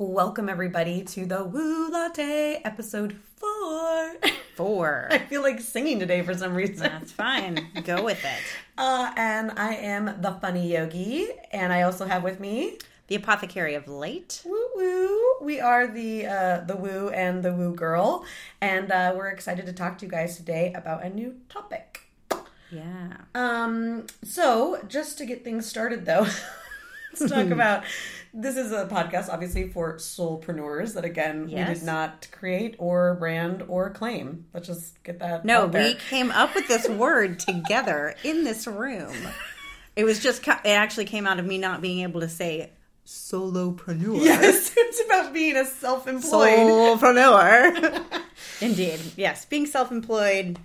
Welcome everybody to the Woo Latte episode four. Four. I feel like singing today for some reason. That's fine. Go with it. Uh, and I am the funny yogi, and I also have with me The apothecary of light. Woo Woo. We are the uh, the Woo and the Woo girl, and uh, we're excited to talk to you guys today about a new topic. Yeah. Um, so just to get things started though, let's talk about this is a podcast obviously for soulpreneurs that again we did not create or brand or claim. Let's just get that No, out there. we came up with this word together in this room. It was just, it actually came out of me not being able to say solopreneur. Yes, it's about being a self-employed. Solopreneur. Indeed. Yes. Being self employed,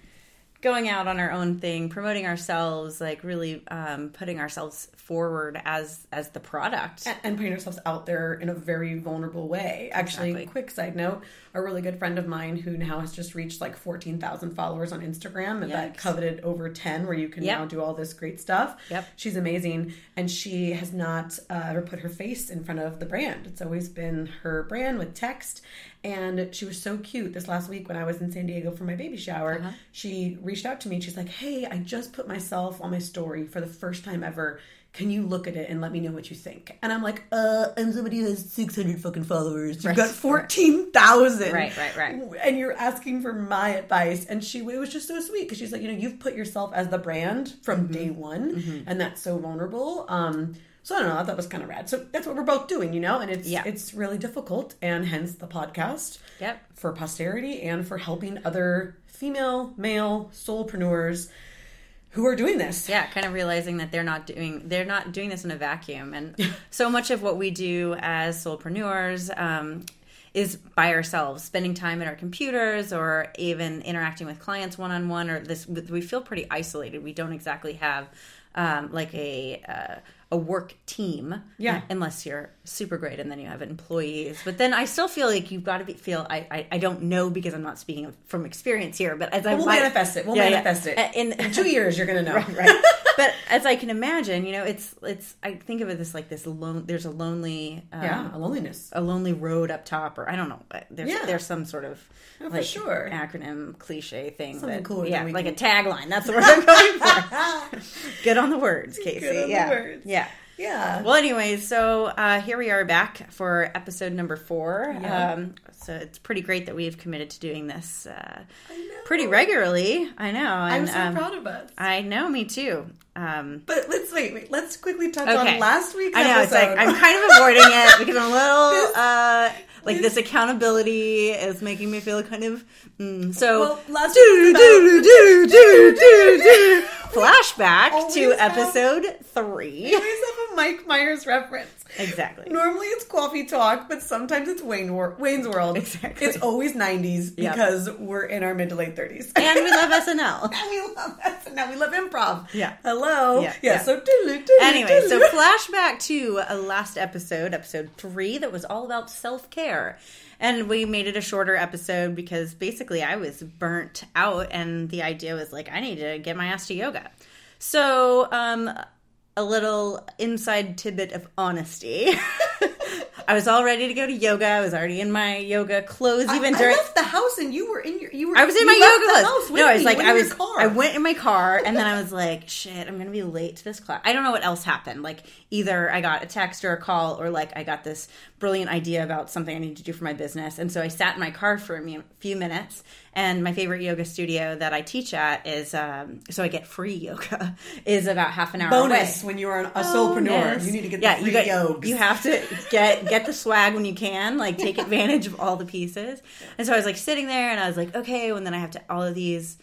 going out on our own thing, promoting ourselves, like really um, putting ourselves forward as as the product. and- and putting ourselves out there in a very vulnerable way. Actually, Exactly. quick side note: a really good friend of mine who now has just reached like fourteen thousand followers on Instagram, and that coveted over ten, where you can Yep. now do all this great stuff. Yep. she's amazing, and she has not uh, ever put her face in front of the brand. It's always been her brand with text. And she was so cute this last week when I was in San Diego for my baby shower. Uh-huh. She reached out to me. and She's like, "Hey, I just put myself on my story for the first time ever." can you look at it and let me know what you think? And I'm like, uh, I'm somebody who has 600 fucking followers. You've Right. got 14,000. Right, right, right. And you're asking for my advice. And she, it was just so sweet because she's like, you know, you've put yourself as the brand from Mm-hmm. day one. And that's so vulnerable. Um, so I don't know. I thought that was kind of rad. So that's what we're both doing, you know, and it's Yeah. it's really difficult, and hence the podcast Yep. for posterity and for helping other female, male soulpreneurs who are doing this. yeah kind of realizing that they're not doing they're not doing this in a vacuum and so much of what we do as solopreneurs um, is by ourselves spending time at our computers or even interacting with clients one-on-one or this we feel pretty isolated we don't exactly have um, like a uh, a work team Yeah. unless you're super great and then you have employees but then i still feel like you've got to be feel i i, I don't know because i'm not speaking from experience here but as i We'll might- manifest it. We'll Yeah, yeah. manifest it. in, In two years, you're gonna know. right but as i can imagine you know it's it's i think of it as like this lone there's a lonely um, Yeah, a loneliness. a lonely road up top or i don't know but there's Yeah. there's some sort of Oh, for like sure. acronym cliche thing Something that, cooler yeah than we like can- a tagline that's the word i'm going for good on the words casey on the yeah words. yeah Yeah. well, anyways, so uh, here we are back for episode number four. Yeah. Um, so it's pretty great that we've committed to doing this uh, I know. pretty regularly. I know. I'm so um, proud of us. I know, me too. Um, But let's wait, wait. Let's quickly touch Okay. on last week's I know episode. it's like I'm kind of avoiding it because I'm a little This- uh, like this- this accountability is making me feel kind of mm. so. Well, last do, do, do, do, do, do. Flashback to have- episode we three. always have a Mike Myers reference. Exactly. Normally it's coffee talk, but sometimes it's Wayne Wor- Wayne's World. Exactly. It's always 90s Yep. because we're in our mid to late 30s. And we love SNL. And we love SNL. We love improv. Yeah. Hello. Yeah, Yeah. yeah. So doodly, doodly, Anyway, so flashback to a last episode, episode three, that was all about self care. And we made it a shorter episode because basically I was burnt out, and the idea was like, I need to get my ass to yoga. So, um, a little inside tidbit of honesty. I was all ready to go to yoga. I was already in my yoga clothes, even I, during. I left the house and you were in your. You were. I was in my yoga clothes. No, I was like, I was, car. I went in my car, and then I was like, shit, I'm gonna be late to this class. I don't know what else happened. Like, either I got a text or a call, or like I got this brilliant idea about something I need to do for my business, and so I sat in my car for a few minutes. And my favorite yoga studio that I teach at is, um, so I get free yoga, is about half an hour bonus away. when you are an- a soulpreneur. Bonus. You need to get yeah, the free you got, yogs. You have to get get the swag when you can, like take advantage of all the pieces. And so I was like sitting there, and I was like, okay. And then I have to all of these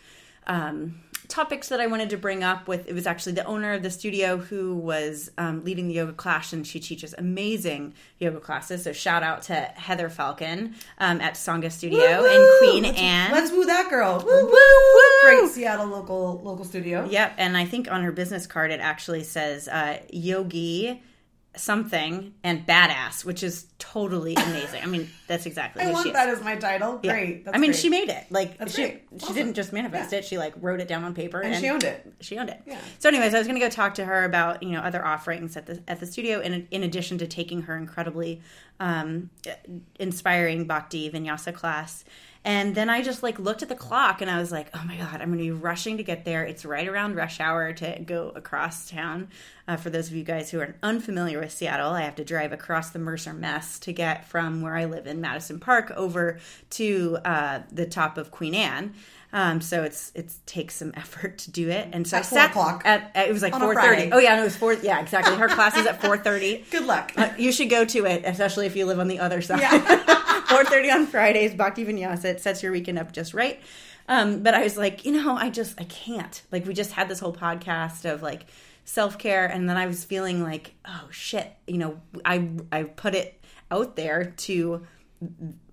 um, topics that I wanted to bring up. With it was actually the owner of the studio who was um, leading the yoga class, and she teaches amazing yoga classes. So shout out to Heather Falcon um, at Sangha Studio Woo, in. Queen let's, Anne. Let's woo that girl. Woo, Woo. Great Seattle local local studio. Yep, and I think on her business card it actually says uh, Yogi something and badass, which is totally amazing. I mean, that's exactly I want that as my title. Yeah. Great. That's I mean, great. she made it. Like That's she great. she Awesome. didn't just manifest Yeah. it. She like wrote it down on paper and she owned it. she owned it. Yeah. So, anyways, I was going to go talk to her about you know other offerings at the at the studio, in in addition to taking her incredibly um, inspiring Bhakti Vinyasa class. And then I just like looked at the clock and I was like, oh my god, I'm going to be rushing to get there. It's right around rush hour to go across town. Uh, for those of you guys who are unfamiliar with Seattle, I have to drive across the Mercer Mess to get from where I live in Madison Park over to uh, the top of Queen Anne. Um, so it's it takes some effort to do it, and so At I four sat o'clock. at, at- it was like four thirty. Oh yeah, no, it was four. Yeah, exactly. Her class is at four thirty. Good luck. Uh, you should go to it, especially if you live on the other side. Yeah. Four thirty on Fridays, Bhakti Vinyasa. It sets your weekend up just right. Um, but I was like, you know, I just I can't. Like we just had this whole podcast of like self care, and then I was feeling like, oh shit, you know, I I put it out there to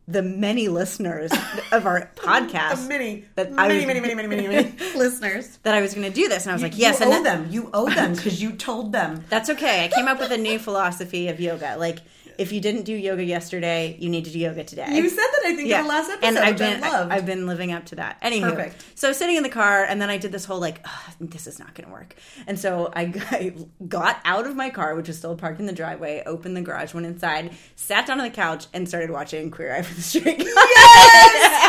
the many listeners of our podcast many, that I many, was- many, many, many, many, many listeners. that I was going to do this, and I was like, "Yes, you owe that- them. You owe them because you told them. That's okay. I came up with a new philosophy of yoga. Like, if you didn't do yoga yesterday, you need to do yoga today. You said that I think in the last episode, and I've been I have been living up to that. Anywho, Perfect. so sitting in the car, and then I did this whole like, "Ugh, this is not going to work. And so I, I got out of my car, which was still parked in the driveway, opened the garage, went inside, sat down on the couch, and started watching Queer Eye for the Straight Guy. Yes,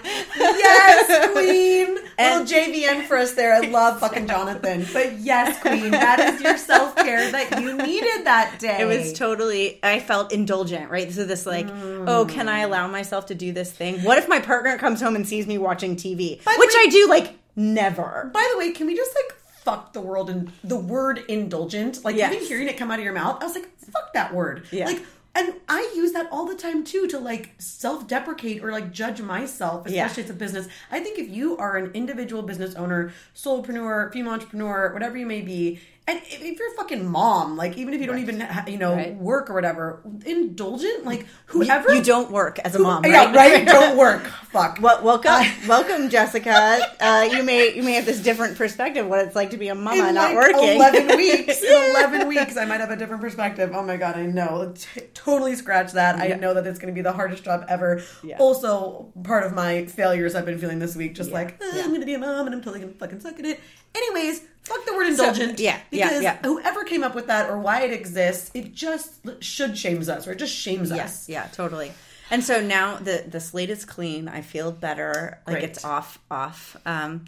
queen. Yes, queen. And- Little JVN for us there. I love fucking Jonathan. But yes, queen. That is your self care that you needed that day. It was totally. I felt indulgent, right? So this like, oh, can I allow myself to do this thing? What if my partner comes home and sees me watching TV, By which way- I do like never. By the way, can we just like fuck the world and the word indulgent? Like Yes. even hearing it come out of your mouth, I was like, fuck that word. Yeah. Like and I use that all the time too to like self-deprecate or like judge myself, especially Yeah. if it's a business. I think if you are an individual business owner, solopreneur, female entrepreneur, whatever you may be, and if, you're a fucking mom, like even if you don't even you know Right. work or whatever, indulgent, like whoever you don't work as a mom, right? yeah, right, don't work. Fuck. Well, welcome, welcome, Jessica. Uh, you may you may have this different perspective what it's like to be a mama in not like working. 11 weeks in 11 weeks i might have a different perspective oh my god i know T- totally scratch that i know that it's going to be the hardest job ever Yeah. also part of my failures i've been feeling this week just Yeah. like eh, Yeah. i'm going to be a mom and i'm totally going to fucking suck at it anyways fuck the word indulgent yeah, yeah, because yeah. whoever came up with that or why it exists it just should shames us or it just shames Yes, us yeah, totally. And so now the the slate is clean. I feel better. Like Great. it's off off. Um,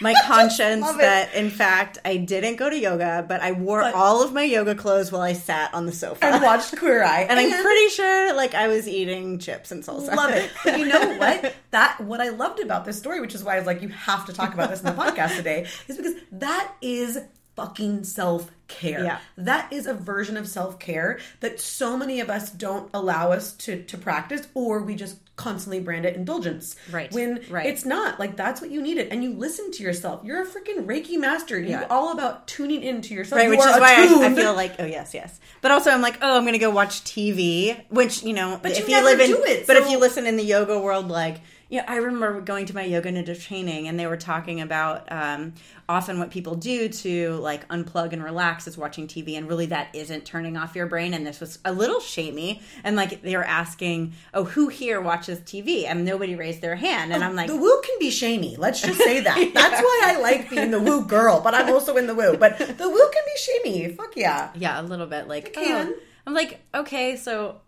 my conscience that in fact I didn't go to yoga, but I wore But- all of my yoga clothes while I sat on the sofa. and watched queer eye and I'm pretty sure like I was eating chips and salsa. Love it. But you know what? That what I loved about this story, which is why I was like, you have to talk about this in the podcast today, is because that is fucking self care. Yeah. That is a version of self care that so many of us don't allow us to to practice, or we just constantly brand it indulgence. Right. When Right. it's not. Like that's what you needed. And you listen to yourself. You're a freaking Reiki master. You're Yeah. all about tuning into yourself. Right, You which is why I, I feel like, oh yes, yes. But also, I'm like, oh, I'm gonna go watch TV, which you know, But if you you, live in, it, but if you listen in the yoga world, like, you know, I remember going to my yoga ninja training, and they were talking about um, often what people do to like unplug and relax is watching TV, and really that isn't turning off your brain. And this was a little shamey, and like they were asking, oh, who here watches TV, and nobody raised their hand, and I'm like, the woo can be shamey. Let's just say that. That's why I like being the woo girl, but I'm also in the woo. But the woo can be shamey. Fuck yeah. Yeah, a little bit. Like, oh. I'm like, okay, so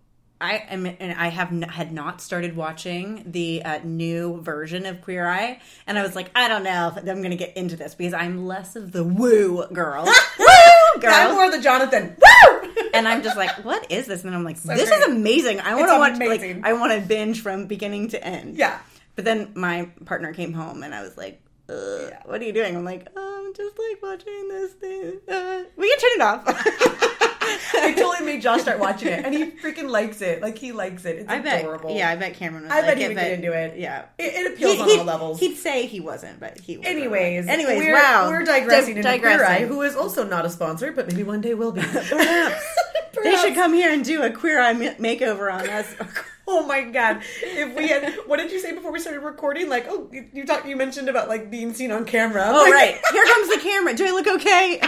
I am, and I have n- had not started watching the uh, new version of Queer Eye, and I was like, I don't know if I'm going to get into this because I'm less of the woo girl, woo girl. I'm more the Jonathan. Woo! and I'm just like, what is this? And I'm like, this great. is amazing. I want to watch, amazing. like, I want to binge from beginning to end. yeah. But then my partner came home, and I was like. Ugh, What are you doing? I'm like, oh, I'm just like watching this thing. Uh, we can turn it off. I totally made Josh start watching it, and he freaking likes it. Like he likes it. It's I bet. adorable. Yeah, I bet Cameron. Was I like bet he it, would get into it. Yeah. It, it appeals on he'd, all levels. He'd say he wasn't, but he. Was Anyways, anyways, we're, wow, we're digressing Di- into Queer Eye, who is also not a sponsor, but maybe one day will be. Perhaps. They should come here and do a queer eye makeover on us. Oh my god! If we had, what did you say before we started recording? Like, oh, you, you talked, you mentioned about like being seen on camera. Oh Like- right, here comes the camera. Do I look okay?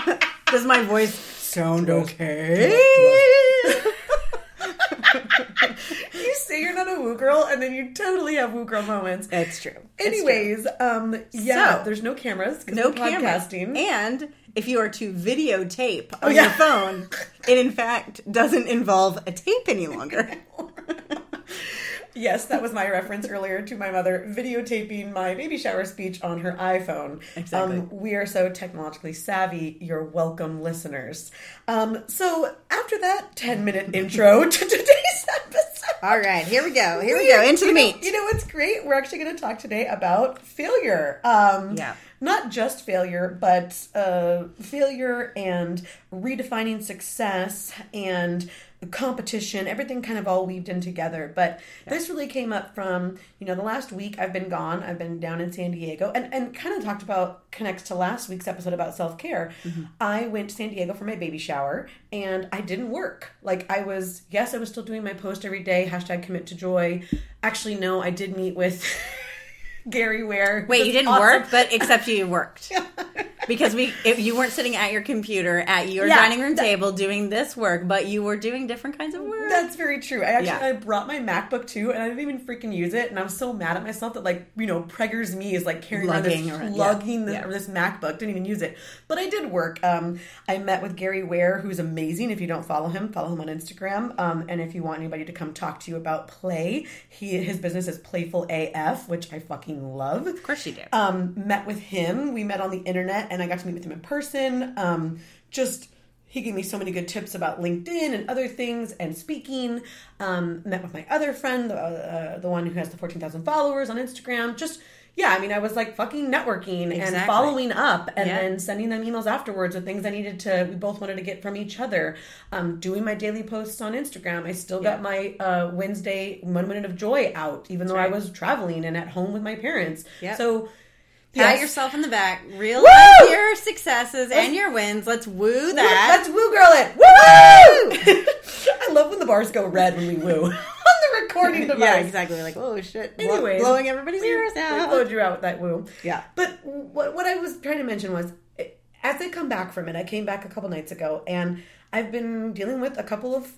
Does my voice sound okay? you say you're not a woo girl, and then you totally have woo girl moments. It's true. It's true. Anyways, um, yeah, So- there's no cameras, no podcasting. And if you are to videotape on yeah. your phone, it in fact doesn't involve a tape any longer. Yes, that was my reference earlier to my mother videotaping my baby shower speech on her iPhone. Exactly. Um, we are so technologically savvy. You're welcome, listeners. Um, so after that 10 minute intro to today's episode. All right, here we go. Here we go into the know- meat. you know what's great? We're actually going to talk today about failure. Um, Yeah. Not just failure, but uh, failure and redefining success and competition, everything kind of all weaved in together. But this really came up from, you know, the last week I've been gone. I've been down in San Diego and, and kind of talked about, connects to last week's episode about self care. Mm-hmm. I went to San Diego for my baby shower and I didn't work. Like I was, yes, I was still doing my post every day, hashtag commit to joy. Actually, no, I did meet with Gary Ware. Wait, you didn't awesome- work, but except you worked. because we if you weren't sitting at your computer at your Yeah, dining room that- table doing this work, but you were doing different kinds of work. That's very true. I actually Yeah. I brought my MacBook too, and I didn't even freaking use it. And I'm so mad at myself that like you know preggers me is like carrying Lugging around this lugging this, Yeah. or this MacBook. Didn't even use it, but I did work. Um, I met with Gary Ware, who's amazing. If you don't follow him, follow him on Instagram. Um, and if you want anybody to come talk to you about play, he his business is Playful AF, which I fucking love of course you do. um, met with him. We met on the internet, and I got to meet with him in person. Um, just he gave me so many good tips about LinkedIn and other things and speaking. Um, met with my other friend, the, uh, the one who has the fourteen thousand followers on Instagram. Just yeah, I mean, I was like fucking networking and following up, and Yeah. then sending them emails afterwards with things I needed to. We both wanted to get from each other. Um, doing my daily posts on Instagram. I still got my uh, Wednesday one minute of joy out, even though I was traveling and at home with my parents. Yep. So. Pat yes. yourself in the back. Real Woo! your successes and your wins. Let's woo that. Let's woo girl it. Woo! I love when the bars go red when we woo on the recording device. yeah, exactly. Like, oh shit. Anyways, blowing everybody's ears We out. blowed you out with that woo. Yeah. But what, what I was trying to mention was, as I come back from it, I came back a couple nights ago, and I've been dealing with a couple of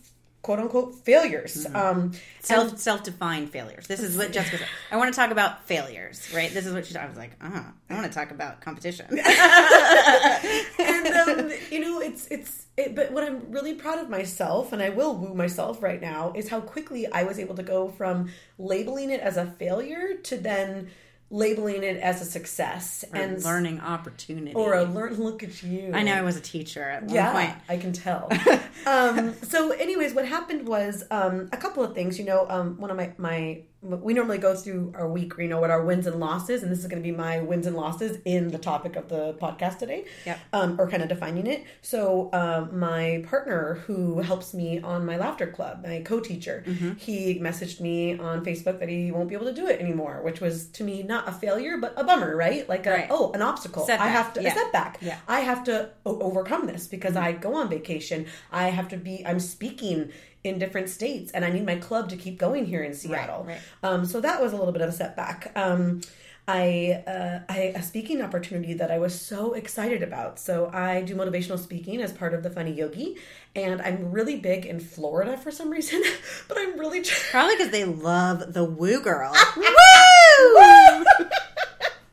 quote unquote failures. Mm-hmm. Um, Self self defined failures. This is what Jessica said. I want to talk about failures, right? This is what she. I was like, uh, I want to talk about competition. and um, you know it's it's it, but what i'm really proud of myself and i will woo myself right now is how quickly i was able to go from labeling it as a failure to then labeling it as a success and and learning opportunity. or a learn look at you I know I was a teacher at one yeah, point. I can tell. um, so, anyways, what happened was um, a couple of things. You know, um, one of my my we normally go through our week. You know what our wins and losses, and this is going to be my wins and losses in the topic of the podcast today. Yep. Um, or kind of defining it. So, um, my partner who helps me on my laughter club, my co-teacher, Mm-hmm. he messaged me on Facebook that he won't be able to do it anymore, which was to me not a failure but a bummer, right? Like a Right. oh an obstacle. I have to yeah. a setback. Yeah. I have to o- overcome this because I go on vacation. I have to be. I'm speaking in different states, and I need my club to keep going here in Seattle. right. Um, so that was a little bit of a setback. Um, I, uh, I a speaking opportunity that I was so excited about. So I do motivational speaking as part of the Funny Yogi, and I'm really big in Florida for some reason. but I'm really trying. Probably because they love the woo girl. Woo!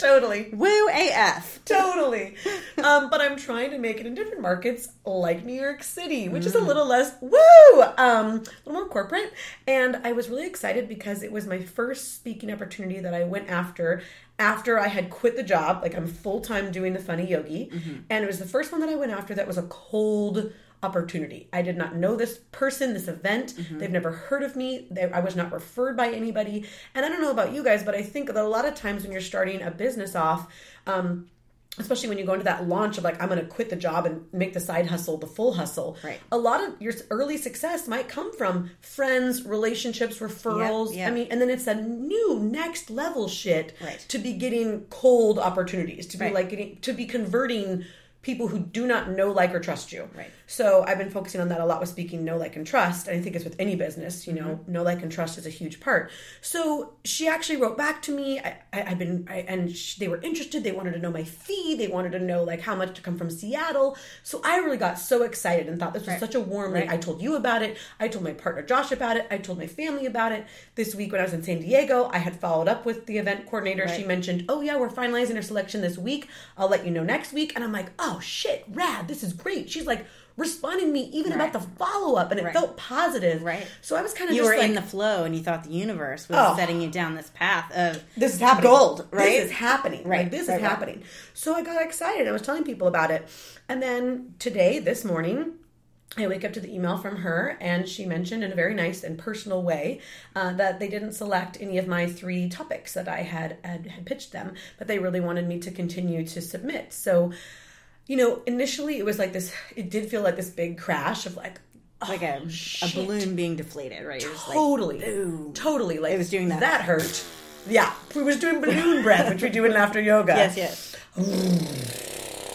Totally. woo AF. totally. Um, but I'm trying to make it in different markets like New York City, which is a little less woo, um, a little more corporate. And I was really excited because it was my first speaking opportunity that I went after after I had quit the job. Like I'm full time doing the funny yogi, and it was the first one that I went after that was a cold opportunity. I did not know this person, this event. They've never heard of me. They, I was not referred by anybody. And I don't know about you guys, but I think that a lot of times when you're starting a business off, um, especially when you go into that launch of like i'm going to quit the job and make the side hustle the full hustle Right. a lot of your early success might come from friends relationships referrals Yep, yep. i mean and then it's a new next level shit Right. to be getting cold opportunities to be Right. like getting to be converting people who do not know like or trust you Right. So I've been focusing on that a lot with speaking know, like, and trust. And I think it's with any business, you know, Mm-hmm. know, like, and trust is a huge part. So she actually wrote back to me. I, I, I've been, I, and sh they were interested. They wanted to know my fee. They wanted to know like how much to come from Seattle. So I really got so excited and thought this was such a warm. Like Right. I told you about it. I told my partner Josh about it. I told my family about it. This week when I was in San Diego, I had followed up with the event coordinator. She mentioned, "Oh yeah, we're finalizing our selection this week. I'll let you know next week." And I'm like, "Oh shit, rad! This is great." She's like responding to me even about the follow up, and it Right. felt positive. Right. So I was kind of You just were like, in the flow, and you thought the universe was Oh. setting you down this path of this is happening. Gold, right? This is happening. Right, Like this right, is right. happening. So I got excited. I was telling people about it. And then today, this morning, I wake up to the email from her, and she mentioned in a very nice and personal way uh, that they didn't select any of my three topics that I had, had had pitched them, but they really wanted me to continue to submit. So, you know, initially it was like this. It did feel like this big crash of like, oh, like oh, a, a balloon being deflated, right? Just like, Totally, totally. Like It was doing that. That hurt. Yeah, we was doing balloon breath, which we do in laughter yoga. yes, yes.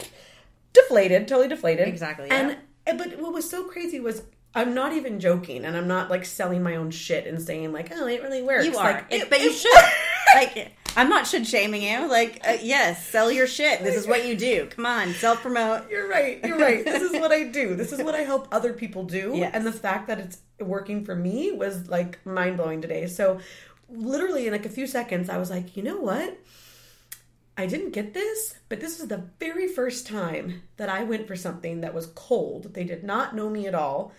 deflated, totally deflated. Exactly, And yeah. and- but what was so crazy was I'm not even joking, and I'm not like selling my own shit and saying like, oh, it really works. You are, Like, It- it- but you it- should. like, I'm not should shaming you. Like, uh, yes, sell your shit. This is what you do. Come on, self promote. You're right. You're right. This is what I do. This is what I help other people do. Yes. And the fact that it's working for me was like mind blowing today. So, literally, in like a few seconds, I was like, you know what? I didn't get this, but this is the very first time that I went for something that was cold. They did not know me at all.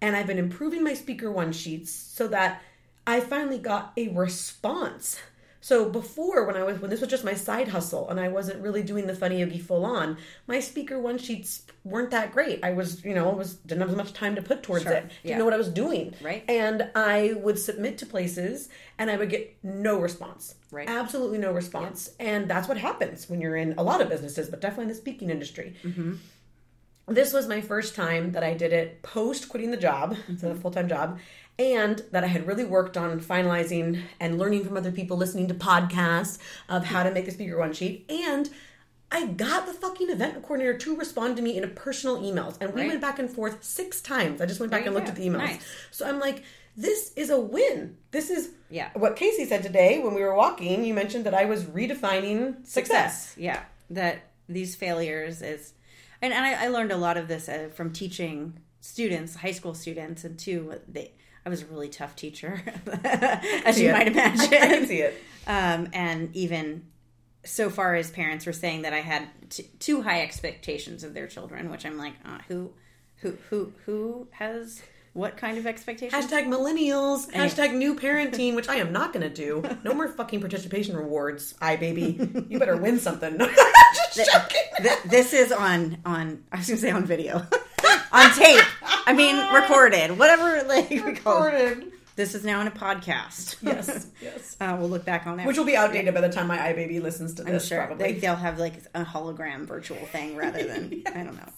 And I've been improving my speaker one sheets so that I finally got a response. So before when I was when this was just my side hustle and I wasn't really doing the funny yogi full on, my speaker one sheets weren't that great. I was, you know, was didn't have as much time to put towards Sure, it. Didn't yeah. know what I was doing. Right. And I would submit to places and I would get no response. Right. Absolutely no response. And that's what happens when you're in a lot of businesses, but definitely in the speaking industry. Mm-hmm. This was my first time that I did it post quitting the job, so the mm-hmm. full time job, and that I had really worked on finalizing and learning from other people, listening to podcasts of how to make a speaker one sheet. And I got the fucking event coordinator to respond to me in a personal emails, and we Right. went back and forth six times. I just went back and looked go. at the emails. Nice. So I'm like, this is a win. This is Yeah. what Casey said today when we were walking. You mentioned that I was redefining success. Yeah, that these failures is, and, and I, I learned a lot of this uh, from teaching students, high school students, and too. They, I was a really tough teacher, as you it. might imagine. I can see it. Um, and even so far as parents were saying that I had t- too high expectations of their children, which I'm like, uh, who, who, who, who has what kind of expectations? Hashtag millennials. Hashtag new parenting, which I am not going to do. No more fucking participation rewards. I baby, you better win something. Just joking. Th- this is on on I was gonna say on video, on tape. I mean recorded, whatever like. Recorded. This is now in a podcast. Yes, yes. uh, we'll look back on that. Which will be outdated by the time my iBaby listens to I'm this. sure probably. they, they'll have like a hologram virtual thing rather than I don't know.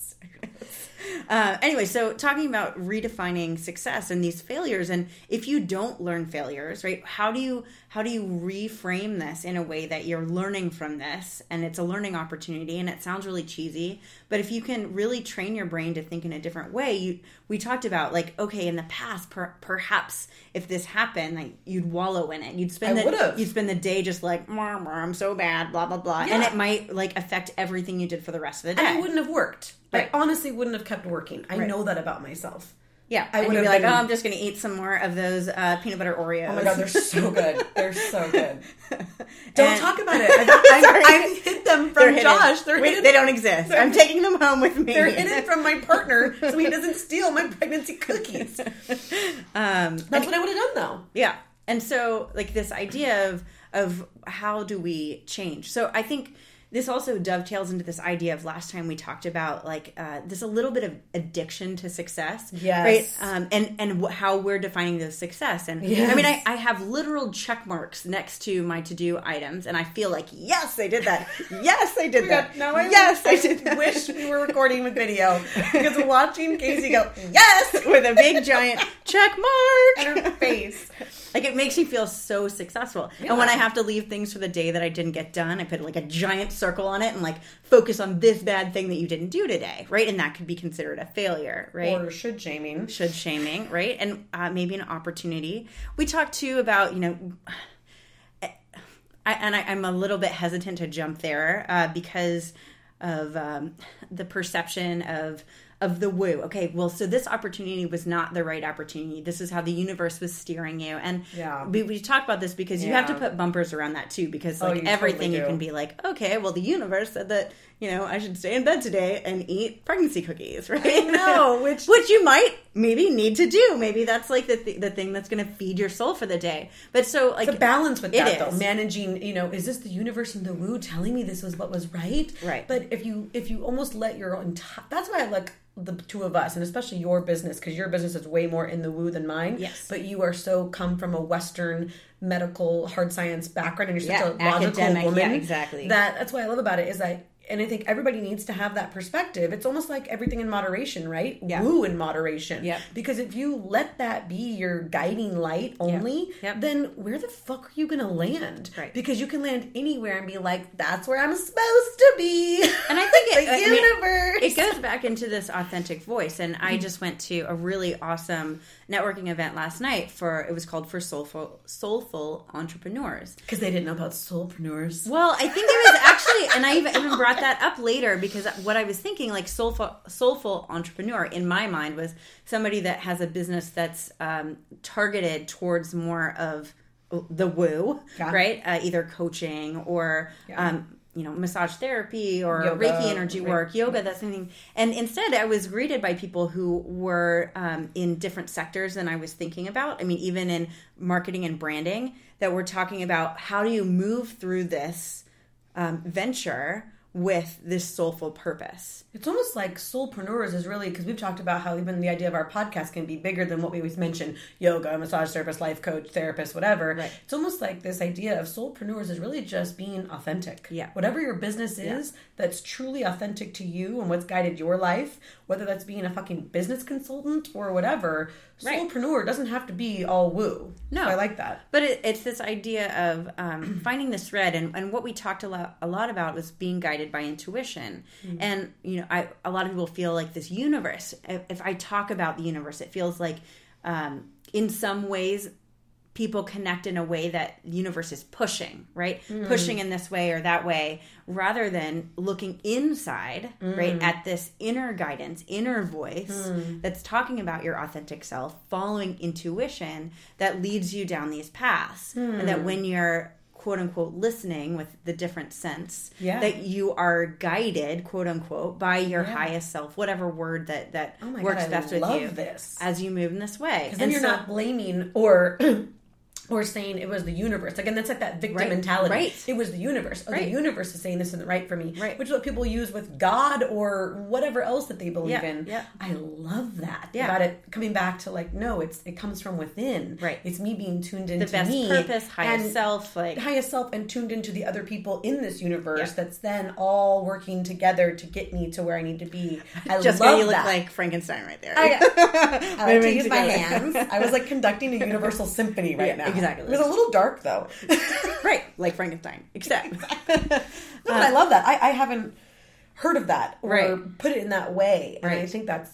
Uh, anyway, so talking about redefining success and these failures, and if you don't learn failures, right? How do you how do you reframe this in a way that you're learning from this, and it's a learning opportunity? And it sounds really cheesy, but if you can really train your brain to think in a different way, you we talked about like okay, in the past, per, perhaps if this happened, like you'd wallow in it, you'd spend I the, would've. you'd spend the day just like "Mwah, mwah, I'm so bad, blah blah blah, and it might like affect everything you did for the rest of the day. and it wouldn't have worked. Right. I honestly wouldn't have kept working. I Right. know that about myself. Yeah, I would be like, been- oh, I'm just going to eat some more of those uh, peanut butter Oreos. Oh my god, they're so good. They're so good. Don't And- talk about it. I've, I've, Sorry. I've hid them from hidden. Josh. They're hidden. They don't exist. I'm taking them home with me. They're hidden from my partner so he doesn't steal my pregnancy cookies. um, That's what I would have done though. yeah, and so like this idea of of how do we change? So I think this also dovetails into this idea of last time we talked about like uh, this a little bit of addiction to success, Yes. right? Um, and and wh- how we're defining those success. And I mean, I, I have literal check marks next to my to do items, and I feel like yes, I did that. yes, I did that. Now I yes, I did that. wish we were recording with video because watching Casey go yes with a big giant check mark and her face. Like it makes me feel so successful. And when I have to leave things for the day that I didn't get done, I put like a giant circle on it and like focus on this bad thing that you didn't do today, right? And that could be considered a failure, right? Or should shaming. should shaming, right? And uh, maybe an opportunity. We talked too about, you know, I, and I, I'm a little bit hesitant to jump there uh, because of um, the perception of of the woo. Okay, well, so this opportunity was not the right opportunity. This is how the universe was steering you, and Yeah. we, we talk about this because you have to put bumpers around that too. Because Oh, like you everything, totally you can be like, okay, well, the universe said that you know I should stay in bed today and eat pregnancy cookies, right? Know, which- which you might maybe need to do. Maybe that's like the th- the thing that's going to feed your soul for the day. But so like the balance with It that though managing you know is this the universe and the woo telling me this was what was right Right. but if you if you almost let your entire that's why i like the two of us and especially your business because your business is way more in the woo than mine Yes. but you are so come from a western medical hard science background and you're such Yeah, a logical academic, woman yeah, exactly. that that's what i love about it is that and I think everybody needs to have that perspective. It's almost like everything in moderation, right? Yeah. Woo in moderation. Yeah. Because if you let that be your guiding light only, Yep. then where the fuck are you gonna land? Right. Because you can land anywhere and be like, that's where I'm supposed to be. And I think it, the I mean, universe. it goes back into this authentic voice. And Mm-hmm. I just went to a really awesome networking event last night for it was called for soulful soulful entrepreneurs. because they didn't know about soulpreneurs. Well, I think it was actually, and I even, even brought that up later because what I was thinking, like soulful, soulful entrepreneur in my mind was somebody that has a business that's um, targeted towards more of the woo, Yeah. right? Uh, either coaching or. Yeah. Um, you know, massage therapy or Yoga, Reiki energy work, yoga, that sort of thing. And instead, I was greeted by people who were um, in different sectors than I was thinking about. I mean, even in marketing and branding, that were talking about how do you move through this um, venture with this soulful purpose. It's almost like soulpreneurs is really because we've talked about how even the idea of our podcast can be bigger than what we always mention yoga, massage therapist, life coach, therapist, whatever. Right. It's almost like this idea of soulpreneurs is really just being authentic. Yeah. Whatever your business is that's truly authentic to you and what's guided your life, whether that's being a fucking business consultant or whatever, Right. soulpreneur doesn't have to be all woo. No. So I like that. But it, it's this idea of um, finding this thread, and, and what we talked a lot, a lot about was being guided by intuition. Mm-hmm. And you know, I, a lot of people feel like this universe. If, if I talk about the universe, it feels like, um, in some ways, people connect in a way that the universe is pushing, right? Mm-hmm. Pushing in this way or that way, rather than looking inside, mm-hmm. right, at this inner guidance, inner voice that's talking about your authentic self, following intuition that leads you down these paths. And that when you're quote unquote listening with the different sense Yeah. that you are guided quote unquote by your Yeah. highest self whatever word that that Oh works God, I best with love you this. as you move in this way Because then you're not blaming or or saying it was the universe. Again, that's like that victim Right. mentality. Right. It was the universe. Oh, Right. the universe is saying this isn't right for me. Right. Which is what people use with God or whatever else that they believe Yeah, in. yeah. I love that. Yeah. About it coming back to like, no, it's it comes from within. Right. It's me being tuned into the best me. purpose highest self like highest self and tuned into the other people in this universe Yeah. that's then all working together to get me to where I need to be. I just love you look that. like frankenstein right there I, I like to use my hands. I was like conducting a universal symphony right Yeah, now. Exactly. It was a little dark though. right like frankenstein except No, but I love that. I, I haven't heard of that or Right. put it in that way, and I think that's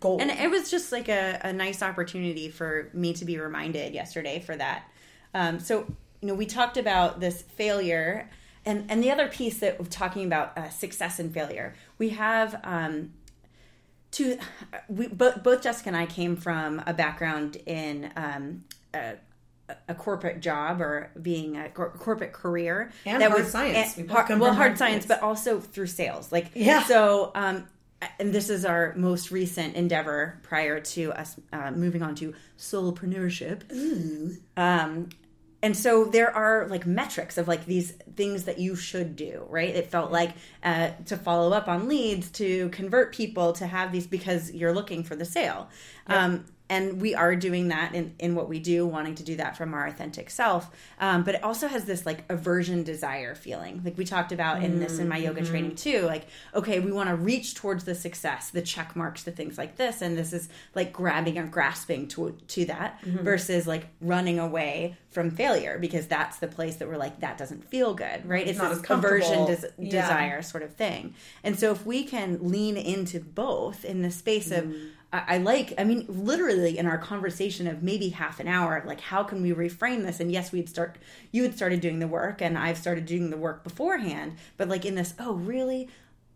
gold. and it was just like a, a nice opportunity for me to be reminded yesterday for that um, so you know we talked about this failure and and the other piece that we're talking about uh, success and failure we have um, to we both, both Jessica and I came from a background in um, a, a corporate job or being a cor- corporate career And that hard science. and We hard- well hard science, but also through sales. Like Yeah. So um, and this is our most recent endeavor prior to us uh, moving on to solopreneurship. Um, and so there are like metrics of like these things that you should do, right? It felt like uh, to follow up on leads, to convert people, to have these because you're looking for the sale. Um, and we are doing that in, in what we do wanting to do that from our authentic self um, but it also has this like aversion desire feeling like we talked about in this in my yoga Mm-hmm. training too like okay we want to reach towards the success the check marks the things like this and this is like grabbing or grasping to to that Mm-hmm. versus like running away from failure because that's the place that we're like that doesn't feel good right it's not this aversion des- Yeah. desire sort of thing and so if we can lean into both in the space of Mm. I, I like i mean literally in our conversation of maybe half an hour like how can we reframe this? And yes we'd start you had started doing the work and i've started doing the work beforehand but like in this oh really?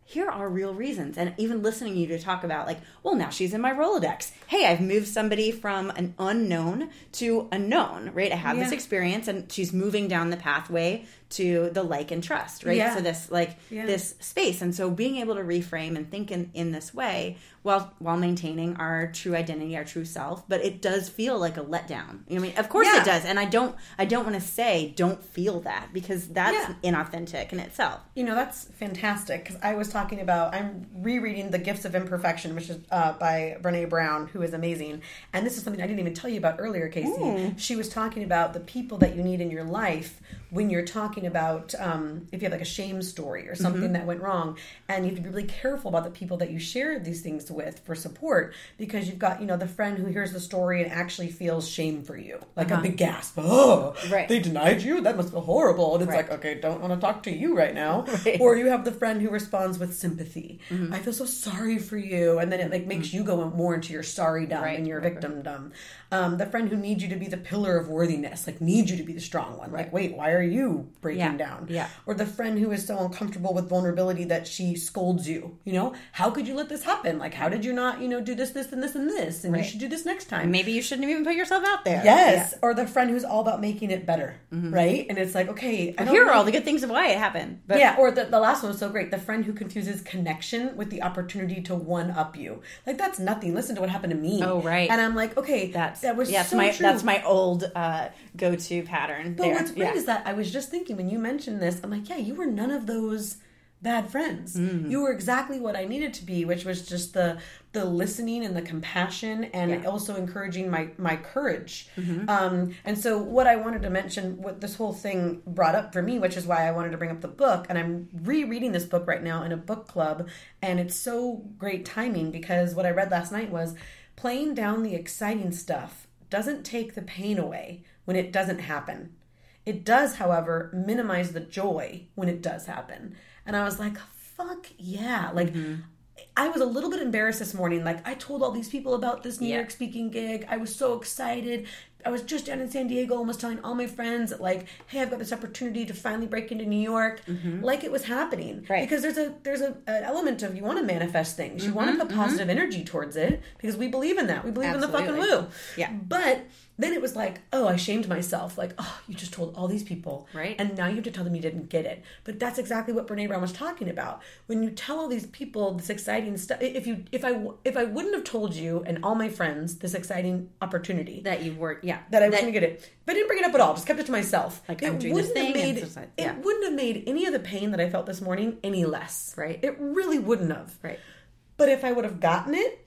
Here are real reasons. And even listening to you to talk about like well now she's in my rolodex. Hey i've moved somebody from an unknown to a known right? I have this experience and she's moving down the pathway to the like and trust right Yeah. so this like Yeah. this space and so being able to reframe and think in, in this way while while maintaining our true identity our true self but it does feel like a letdown You know i mean of course Yeah. it does and i don't i don't want to say don't feel that because that's inauthentic in itself You know, that's fantastic because I was talking about, I'm rereading The Gifts of Imperfection, which is uh, by Brene Brown, who is amazing. And this is something I didn't even tell you about earlier, Casey. She was talking about the people that you need in your life when you're talking about um, if you have like a shame story or something that went wrong. And you have to be really careful about the people that you share these things with for support because you've got, you know, the friend who hears the story and actually feels shame for you, like a big gasp. Oh, Right. they denied you? That must feel horrible. And it's Right. like, okay, don't want to talk to you right now. Right. Or you have the friend who responds with sympathy. Mm-hmm. I feel so sorry for you, and then it like makes you go more into your sorry dumb Right, and your victim dumb. Um, the friend who needs you to be the pillar of worthiness, like needs you to be the strong one. Like, wait, why are you breaking Yeah, down? yeah. Or the friend who is so uncomfortable with vulnerability that she scolds you. You know, how could you let this happen? Like, how did you not, you know, do this, this, and this, and this, and you should do this next time. maybe you shouldn't even put yourself out there Yes, or the friend who's all about making it better, right? And it's like, okay, I here are all the good things of why it happened but yeah, or the, the last one was so great. The friend who confuses connection with the opportunity to one up you. Like that's nothing. Listen to what happened to me. Oh, right. And I'm like, okay, that's that was yes so my true. that's my old uh go-to pattern But there. what's great Yeah. is that I was just thinking when you mentioned this, I'm like, yeah, you were none of those bad friends. Mm-hmm. You were exactly what I needed to be, which was just the the listening and the compassion, and Yeah. Mm-hmm. also encouraging my my courage. Um, and so, what I wanted to mention, what this whole thing brought up for me, which is why I wanted to bring up the book, and I'm rereading this book right now in a book club, and it's so great timing because what I read last night was playing down the exciting stuff doesn't take the pain away when it doesn't happen. It does, however, minimize the joy when it does happen. And I was like, fuck yeah. Like, mm-hmm. I was a little bit embarrassed this morning. Like, I told all these people about this New Yeah. York speaking gig. I was so excited. I was just down in San Diego and was telling all my friends, that, like, hey, I've got this opportunity to finally break into New York. Mm-hmm. Like it was happening. Right. Because there's a there's a, an element of you want to manifest things. You want to mm-hmm. put positive energy towards it because we believe in that. We believe in the fucking woo. Yeah. But then it was like, oh, I shamed myself. Like, oh, you just told all these people, Right. And now you have to tell them you didn't get it. But that's exactly what Brene Brown was talking about. When you tell all these people this exciting stuff, if you, if I, if I wouldn't have told you and all my friends this exciting opportunity that you were yeah that I was going to get it, if I didn't bring it up at all, just kept it to myself, Like, it I'm doing this thing made so- yeah. it wouldn't have made any of the pain that I felt this morning any less. Right. It really wouldn't have. right But if I would have gotten it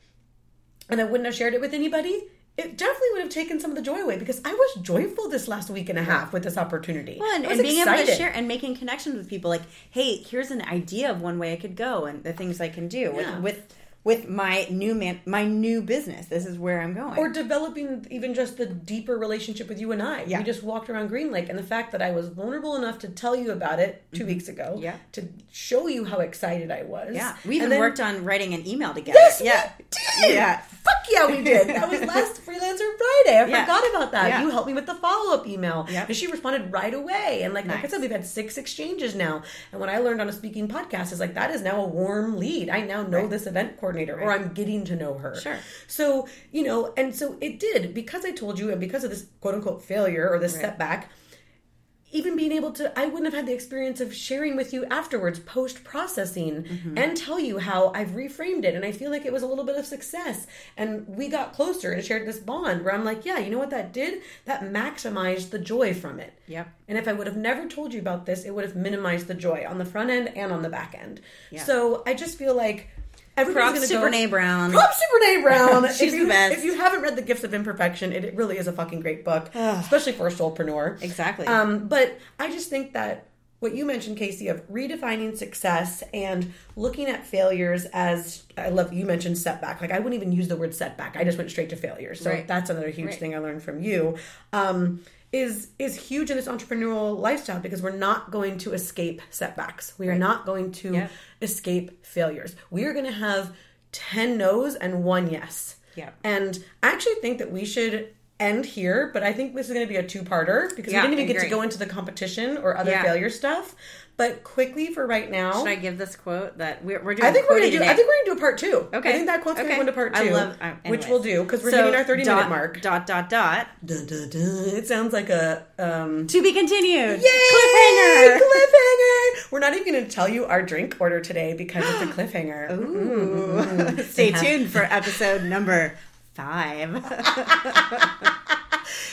and I wouldn't have shared it with anybody, it definitely would have taken some of the joy away because I was joyful this last week and a half with this opportunity. Well, and, and being able to share and making connections with people like hey here's an idea of one way i could go and the things i can do Yeah. with, with with my new man my new business this is where i'm going Or developing even just the deeper relationship with you and I. Yeah. We just walked around Green Lake, and the fact that I was vulnerable enough to tell you about it 2 weeks ago, Mm-hmm. Yeah. to show you how excited I was. yeah we even then- worked on writing an email together Yes, yeah we did. Yeah. Fuck yeah, we did. That was last Freelancer Friday. I Yeah. forgot about that. Yeah. You helped me with the follow up email, Yep. and she responded right away. And like, like I said, we've had six exchanges now. And what I learned on a speaking podcast is like that is now a warm lead. I now know Right. this event coordinator, or I'm getting to know her. Sure. So you know, and so it did because I told you, and because of this quote unquote failure or this Right. setback even being able to i wouldn't have had the experience of sharing with you afterwards post processing Mm-hmm. and tell you how i've reframed it and i feel like it was a little bit of success and we got closer and shared this bond where i'm like yeah you know what that did that maximized the joy from it Yep. and if i would have never told you about this it would have minimized the joy on the front end and on the back end Yeah. so i just feel like Everybody's Props to Brene Brown. Props to Brene Brown. She's if you, the best. If you haven't read The Gifts of Imperfection, it, it really is a fucking great book, especially for a soulpreneur. Exactly. Um, but I just think that what you mentioned, Casey, of redefining success and looking at failures as I love you mentioned setback. Like I wouldn't even use the word setback. I just went straight to failure. So Right. that's another huge Right. thing I learned from you. Um, is is huge in this entrepreneurial lifestyle because we're not going to escape setbacks. We are not going to Yeah. escape failures. We are going to have 10 no's and one yes. Yeah. And I actually think that we should end here, but I think this is going to be a two-parter because Yeah, we didn't even get to go into the competition or other Yeah. failure stuff. But quickly for right now, Should I give this quote that we're, we're doing? I think we're gonna do. today. I think we're gonna do a part two. Okay. I think that quote's gonna Okay. go into part I two, love- uh, which we'll do because we're So, hitting our thirty dot, minute mark. Dot dot dot. Dun, dun, dun. It sounds like a um, To be continued. Yay! Cliffhanger. Cliffhanger! We're not even going to tell you our drink order today because it's a cliffhanger. Ooh. Stay tuned for episode number five.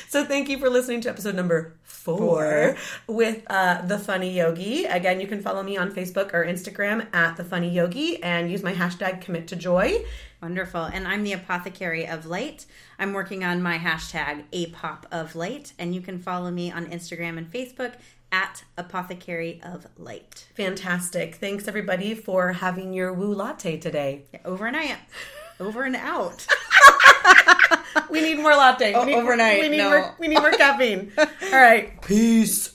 So thank you for listening to episode number four, with uh, the Funny Yogi. Again, you can follow me on Facebook or Instagram at the Funny Yogi and use my hashtag Commit to Joy. Wonderful. And I'm the Apothecary of Light. I'm working on my hashtag APOP of Light, and you can follow me on Instagram and Facebook at Apothecary of Light. Fantastic! Thanks everybody for having your woo latte today. Over and out. Over and out. We need more latte. Oh, we need, overnight, We need no. more. We need more caffeine. All right. Peace.